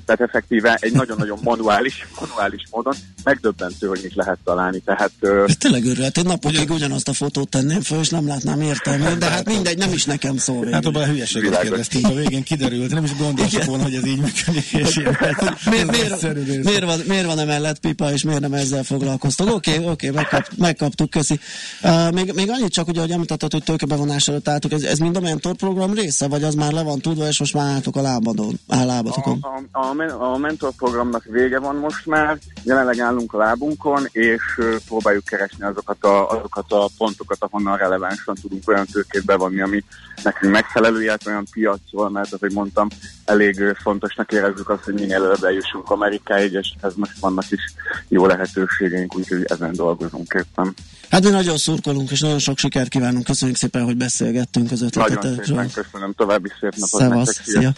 Tehát effektíve egy nagyon-nagyon manuális, manuális módon megdöbbentő, hogy mit lehet találni. Tehát, Ez tényleg őrület. Egy napokig ugyanazt a fotót tenném föl, és nem látnám értelmét, de hát mindegy, nem is nekem szól. Végül. Hát abban a hülyeséget kérdeztünk, a végén kiderült, nem is gondoltuk volna, hogy ez így működik. És <laughs> miért, miért, miért, van, miért van emellett pipa, és miért nem ezzel foglalkoztok? Oké, okay, oké, okay, megkap, megkaptuk, köszi. Uh, még, még annyit csak, ugye, hogy említetted, hogy tőkebevonás előtt álltuk, ez, ez mind a mentorprogram része, vagy az már le van tudva, és most már álltok a lábadon, áll lábatokon? A, a, a, a mentorprogramnak vége van most már, jelenleg állunk a lábunkon, és próbáljuk keresni azokat a, azokat a pontokat, ahonnan relevánsan tudunk olyan tőkét bevonni, ami nekünk megfelelő, illetve olyan piacról, mert ahogy mondtam, elég fontosnak érezzük azt, hogy minél előbb eljussunk Amerikáig, és ez most vannak is jó lehetőségeink, úgyhogy ezen dolgozunk éppen. Hát mi nagyon szurkolunk, és nagyon sok sikert kívánunk. Köszönjük szépen, hogy beszélgettünk az ötletetekről. Nagyon szépen köszönöm, további szép napot Szevasz, nektek. Szia.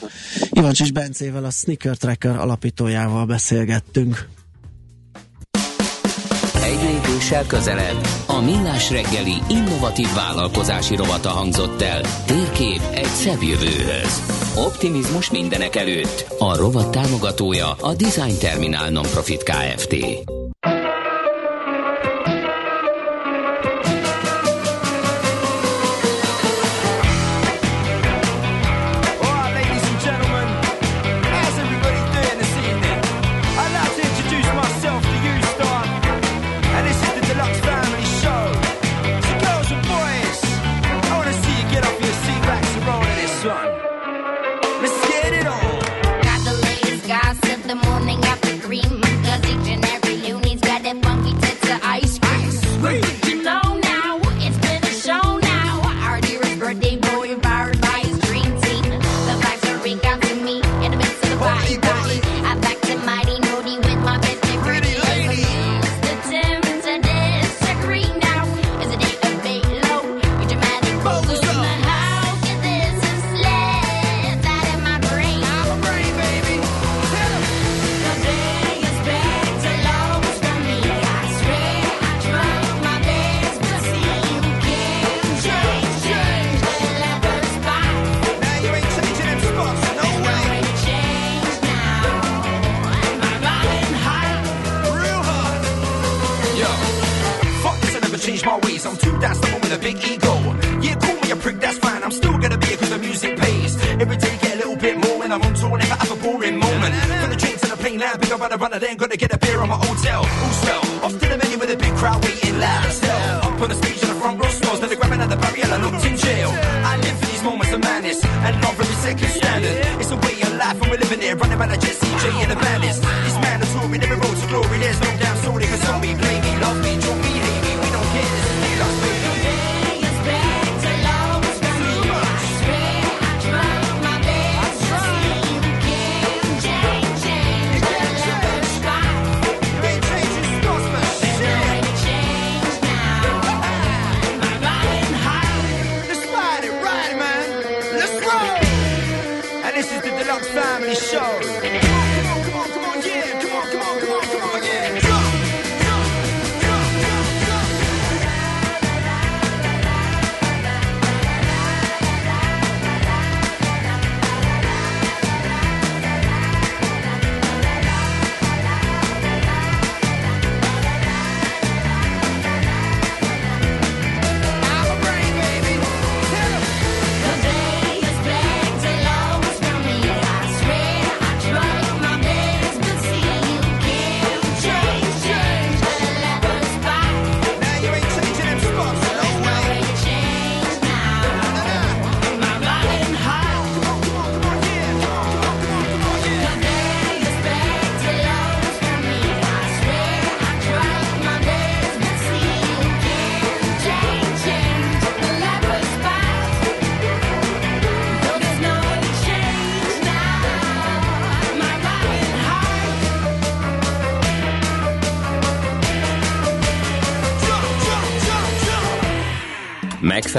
Ivancsis Bencével, a Sneaker Tracker alapítójával beszélgettünk. Egy lépéssel közelebb a Millás reggeli innovatív vállalkozási rovata hangzott el. Térkép egy szebb jövőhöz. Optimizmus mindenek előtt. A rovat támogatója a Design Terminál Nonprofit Kft. a big ego. Yeah, call me a prick, that's fine. I'm still gonna be here cause the music pays. Every day get a little bit more when I'm on tour, never have a boring moment. From the train to the plane line, pick up on the runner, then gonna get a beer on my hotel. Who's well? Off to the menu with a big crowd waiting loud. Still up on the stage in the front row smells, then they grab another barrier and I looked in jail. I live for these moments of madness and not for every second standard. It's a way of life and we're living it, running by the Jesse J and the madness.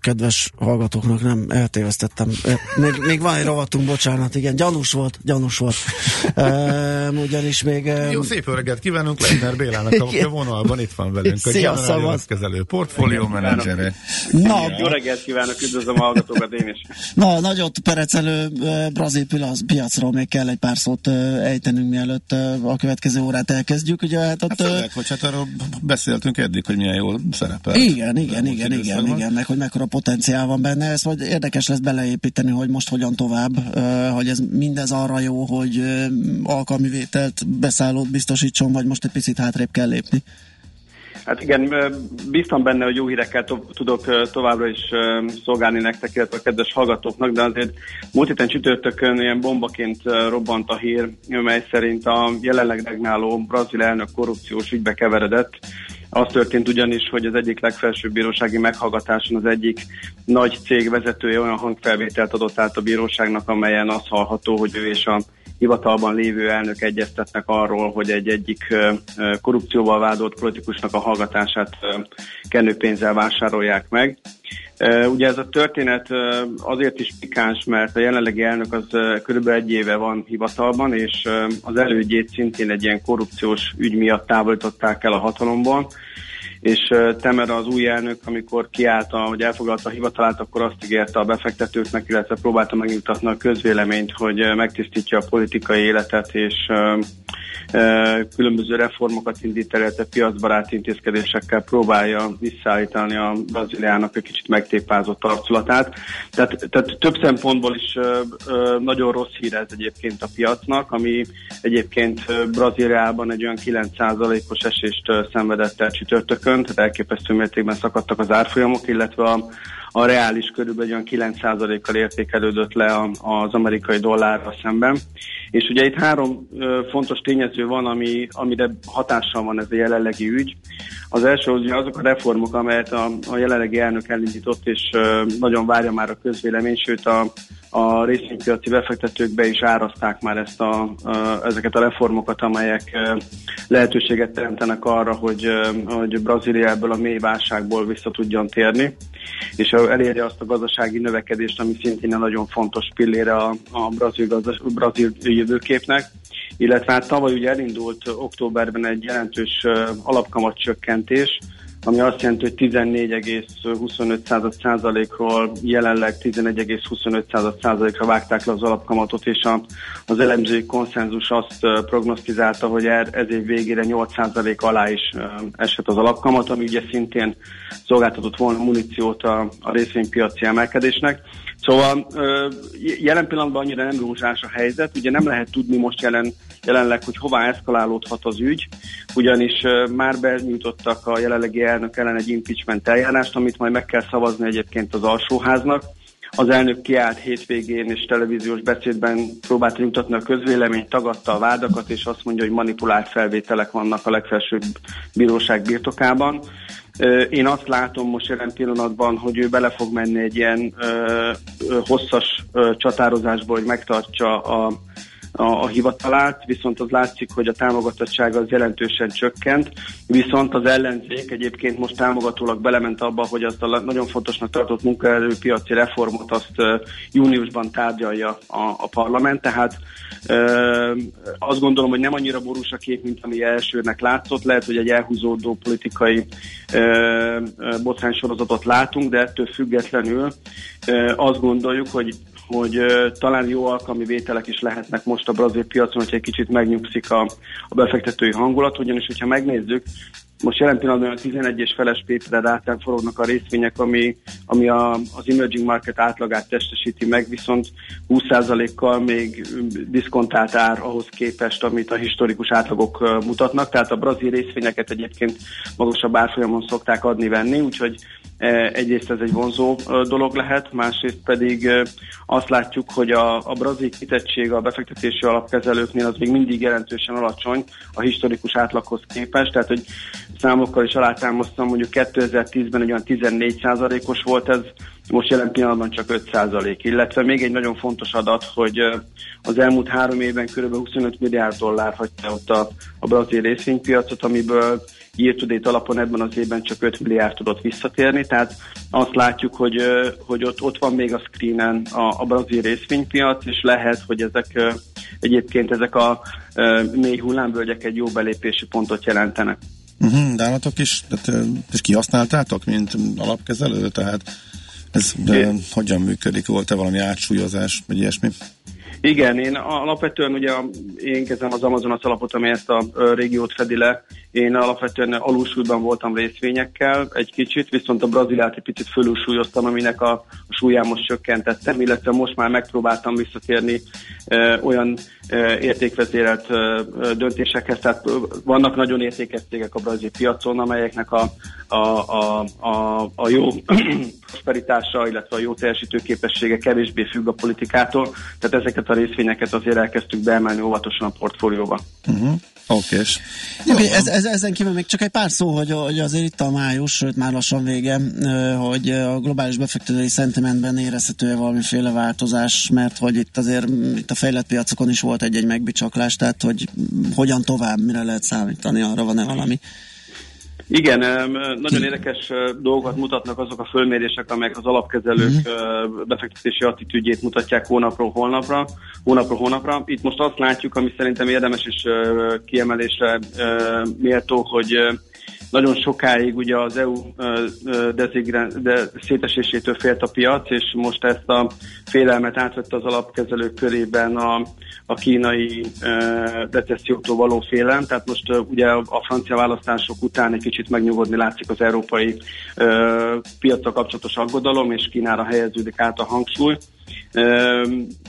kedves hallgatóknak nem eltévesztettem. Még, még van egy rovatunk, bocsánat, igen, gyanús volt, gyanús volt. Um, ugyanis még... Um... Jó, szép öreget kívánunk Leitner Bélának a vonalban, itt van velünk. Szia, szavaz. kezelő portfólió menedzsere. Na, jó reggelt kívánok, üdvözlöm a hallgatókat én is. Na, nagyot perecelő brazil piacról még kell egy pár szót ejtenünk, mielőtt a következő órát elkezdjük. Ugye, hát, ott, hát főleg, hogy hát arról beszéltünk eddig, hogy milyen jól szerepel. Igen, igen, igen, igen, igen igen, meg hogy mekkora potenciál van benne, ez majd érdekes lesz beleépíteni, hogy most hogyan tovább, hogy ez mindez arra jó, hogy alkalmi vételt, beszállót biztosítson, vagy most egy picit hátrébb kell lépni. Hát igen, bíztam benne, hogy jó hírekkel to- tudok továbbra is szolgálni nektek, illetve a kedves hallgatóknak, de azért múlt héten csütörtökön ilyen bombaként robbant a hír, mely szerint a jelenleg regnáló brazil elnök korrupciós ügybe keveredett. Az történt ugyanis, hogy az egyik legfelsőbb bírósági meghallgatáson az egyik nagy cég vezetője olyan hangfelvételt adott át a bíróságnak, amelyen az hallható, hogy ő és a hivatalban lévő elnök egyeztetnek arról, hogy egy egyik korrupcióval vádolt politikusnak a hallgatását kenőpénzzel vásárolják meg. Ugye ez a történet azért is pikáns, mert a jelenlegi elnök az körülbelül egy éve van hivatalban, és az elődjét szintén egy ilyen korrupciós ügy miatt távolították el a hatalomból és Temer az új elnök, amikor kiállta, hogy elfoglalta a hivatalát, akkor azt ígérte a befektetőknek, illetve próbálta megnyugtatni a közvéleményt, hogy megtisztítja a politikai életet, és különböző reformokat indít el, piacbarát intézkedésekkel próbálja visszaállítani a Brazíliának egy kicsit megtépázott arculatát. Tehát, tehát több szempontból is nagyon rossz hír ez egyébként a piacnak, ami egyébként Brazíliában egy olyan 9%-os esést szenvedett el csütörtökön, tehát elképesztő mértékben szakadtak az árfolyamok, illetve a a reális körülbelül olyan 9%-kal értékelődött le az amerikai dollárra szemben. És ugye itt három fontos tényező van, ami, amire hatással van ez a jelenlegi ügy. Az első ugye azok a reformok, amelyet a, a jelenlegi elnök elindított, és nagyon várja már a közvélemény, sőt a, a részvénypiaci befektetők be is árazták már ezt a, a, ezeket a reformokat, amelyek lehetőséget teremtenek arra, hogy, hogy Brazília a mély válságból vissza tudjon térni, és elérje azt a gazdasági növekedést, ami szintén nagyon fontos pillére a, a brazil, gazdas, brazil jövőképnek. Illetve hát tavaly ugye elindult októberben egy jelentős alapkamat csökkentés, ami azt jelenti, hogy 14,25%-ról jelenleg 11,25%-ra vágták le az alapkamatot, és a, az elemzői konszenzus azt prognosztizálta, hogy er, ez év végére 8% alá is esett az alapkamat, ami ugye szintén szolgáltatott volna muníciót a, a részvénypiaci emelkedésnek. Szóval jelen pillanatban annyira nem rózsás a helyzet, ugye nem lehet tudni most jelen, jelenleg, hogy hová eszkalálódhat az ügy, ugyanis már benyújtottak a jelenlegi elnök ellen egy impeachment eljárást, amit majd meg kell szavazni egyébként az alsóháznak. Az elnök kiállt hétvégén és televíziós beszédben próbált nyugtatni a közvéleményt, tagadta a vádakat, és azt mondja, hogy manipulált felvételek vannak a legfelsőbb bíróság birtokában. Én azt látom most jelen pillanatban, hogy ő bele fog menni egy ilyen hosszas csatározásba, hogy megtartsa a a, a hivatalát, viszont az látszik, hogy a támogatottsága az jelentősen csökkent, viszont az ellenzék egyébként most támogatólag belement abba, hogy azt a nagyon fontosnak tartott munkaerőpiaci reformot azt júniusban tárgyalja a, a parlament, tehát uh, azt gondolom, hogy nem annyira borús a kép, mint ami elsőnek látszott, lehet, hogy egy elhúzódó politikai botránysorozatot látunk, de ettől függetlenül uh, azt gondoljuk, hogy hogy talán jó alkalmi vételek is lehetnek most a brazil piacon, hogyha egy kicsit megnyugszik a, a befektetői hangulat, ugyanis hogyha megnézzük, most jelen pillanatban 11 és feles Péterre rátán forognak a részvények, ami, ami a, az emerging market átlagát testesíti meg, viszont 20%-kal még diszkontált ár ahhoz képest, amit a historikus átlagok mutatnak. Tehát a brazil részvényeket egyébként magasabb árfolyamon szokták adni-venni, úgyhogy egyrészt ez egy vonzó dolog lehet, másrészt pedig azt látjuk, hogy a, a brazil kitettség a befektetési alapkezelőknél az még mindig jelentősen alacsony a historikus átlaghoz képest, tehát hogy számokkal is alátámasztom, mondjuk 2010-ben egy olyan 14%-os volt ez, most jelen pillanatban csak 5%, illetve még egy nagyon fontos adat, hogy az elmúlt három évben kb. 25 milliárd dollár hagyta ott a, a brazil részvénypiacot, amiből year alapon ebben az évben csak 5 milliárd tudott visszatérni, tehát azt látjuk, hogy, hogy ott, ott van még a screenen a, a brazil részvénypiac, és lehet, hogy ezek egyébként ezek a mély hullámvölgyek egy jó belépési pontot jelentenek. Uh-huh, de állatok is, tehát, és kihasználtátok, mint alapkezelő, tehát ez de, hogyan működik? Volt-e valami átsúlyozás, vagy ilyesmi? Igen, én alapvetően ugye én kezdem az Amazonas alapot, ami ezt a régiót fedi le. Én alapvetően alulsúlyban voltam részvényekkel egy kicsit, viszont a Brazíliát egy picit fölülsúlyoztam, aminek a, a súlyán most csökkentettem, illetve most már megpróbáltam visszatérni e, olyan e, értékvezérelt e, döntésekhez. Tehát vannak nagyon értékes cégek a brazil piacon, amelyeknek a, a, a, a, a jó <clears throat> prosperitása, illetve a jó teljesítő képessége kevésbé függ a politikától. Tehát ezeket a részvényeket azért elkezdtük beemelni óvatosan a portfólióba. Uh-huh. Okés. Okay, ez, ez, ezen kívül még csak egy pár szó, hogy, hogy azért itt a május, sőt már lassan vége, hogy a globális befektetői szentimentben érezhető-e valamiféle változás, mert hogy itt azért itt a fejlett piacokon is volt egy-egy megbicsaklás, tehát hogy hogyan tovább, mire lehet számítani, arra van-e valami? Igen, nagyon érdekes dolgokat mutatnak azok a fölmérések, amelyek az alapkezelők mhm. befektetési attitűdjét mutatják hónapról hónapra, hónapról hónapra. Itt most azt látjuk, ami szerintem érdemes és kiemelésre méltó, hogy nagyon sokáig ugye az EU de szétesésétől félt a piac, és most ezt a félelmet átvette az alapkezelők körében a, a kínai recessziótól való félelem. Tehát most ugye a francia választások után egy kicsit megnyugodni látszik az európai piacra kapcsolatos aggodalom, és Kínára helyeződik át a hangsúly.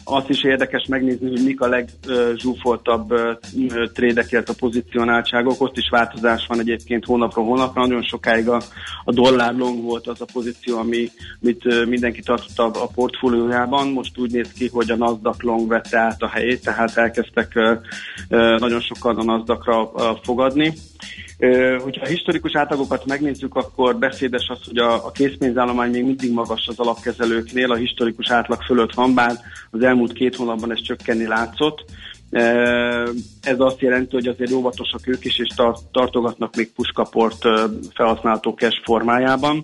Azt is érdekes megnézni, hogy mik a legzsúfoltabb trédek, illetve a pozícionáltságok. Ott is változás van egyébként hónapról hónapra. Nagyon sokáig a, a dollár long volt az a pozíció, ami, amit mindenki tartotta a portfóliójában. Most úgy néz ki, hogy a Nasdaq long vette át a helyét, tehát elkezdtek nagyon sokan a Nasdaqra fogadni. Hogyha a historikus átlagokat megnézzük, akkor beszédes az, hogy a, a készpénzállomány még mindig magas az alapkezelőknél, a historikus átlag fölött van, bár az elmúlt két hónapban ez csökkenni látszott. Ez azt jelenti, hogy azért óvatosak ők is, és tartogatnak még puskaport felhasználható cash formájában.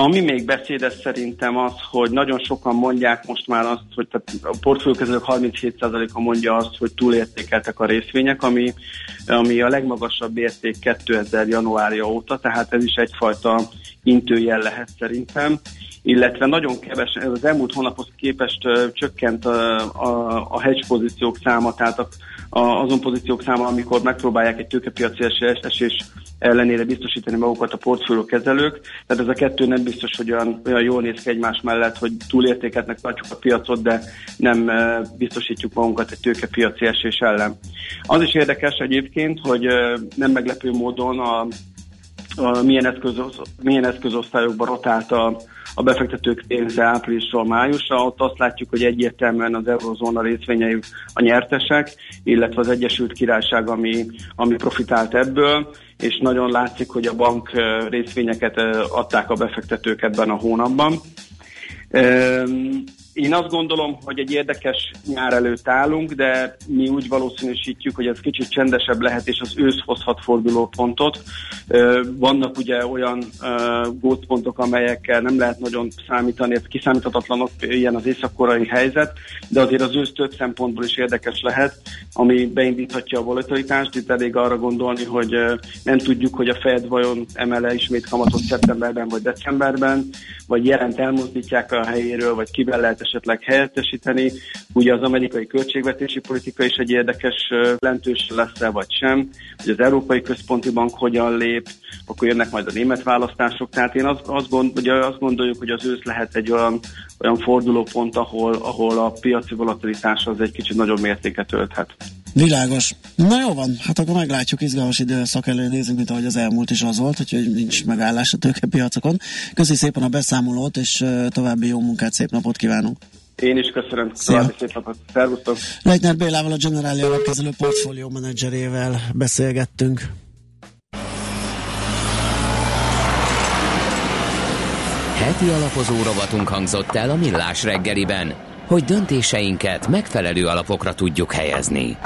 Ami még beszédes szerintem az, hogy nagyon sokan mondják most már azt, hogy tehát a portfóliókezelők 37%-a mondja azt, hogy túlértékeltek a részvények, ami, ami a legmagasabb érték 2000 januárja óta, tehát ez is egyfajta intőjel lehet szerintem. Illetve nagyon keves, az elmúlt hónaphoz képest uh, csökkent a, a, a hedge pozíciók száma, tehát a, azon pozíciók száma, amikor megpróbálják egy tőkepiaci esés ellenére biztosítani magukat a portfólió kezelők. Tehát ez a kettő nem biztos, hogy olyan, olyan jól néz ki egymás mellett, hogy túlértéketnek tartjuk a piacot, de nem biztosítjuk magunkat egy tőkepiaci esés ellen. Az is érdekes egyébként, hogy nem meglepő módon a, a milyen, eszköz, milyen eszközosztályokban rotált a, a befektetők pénze áprilisról májusra, ott azt látjuk, hogy egyértelműen az eurozóna részvényei a nyertesek, illetve az Egyesült Királyság, ami, ami profitált ebből, és nagyon látszik, hogy a bank részvényeket adták a befektetők ebben a hónapban. Én azt gondolom, hogy egy érdekes nyár előtt állunk, de mi úgy valószínűsítjük, hogy ez kicsit csendesebb lehet, és az ősz hozhat fordulópontot. Vannak ugye olyan gócpontok, amelyekkel nem lehet nagyon számítani, ez kiszámíthatatlanok, ilyen az észak-korai helyzet, de azért az ősz több szempontból is érdekes lehet, ami beindíthatja a volatilitást. Itt elég arra gondolni, hogy nem tudjuk, hogy a Fed vajon emele ismét kamatot szeptemberben vagy decemberben, vagy jelent elmozdítják a helyéről, vagy kivel lehet esetleg helyettesíteni. Ugye az amerikai költségvetési politika is egy érdekes lentős lesz-e vagy sem, hogy az Európai Központi Bank hogyan lép, akkor jönnek majd a német választások. Tehát én azt, azt, gond, ugye azt gondoljuk, hogy az ősz lehet egy olyan, olyan fordulópont, ahol, ahol a piaci volatilitás az egy kicsit nagyobb mértéket ölthet. Világos. Na jó van, hát akkor meglátjuk, izgalmas időszak elő nézünk, mint ahogy az elmúlt is az volt, hogy nincs megállás a tőkepiacokon. Köszi szépen a beszámolót, és további jó munkát, szép napot kívánunk! Én is köszönöm. Szia. szép napot. Szervusztok. Leitner Bélával, a Generáli alapkezelő portfólió menedzserével beszélgettünk. Heti alapozó rovatunk hangzott el a Millás reggeliben, hogy döntéseinket megfelelő alapokra tudjuk helyezni.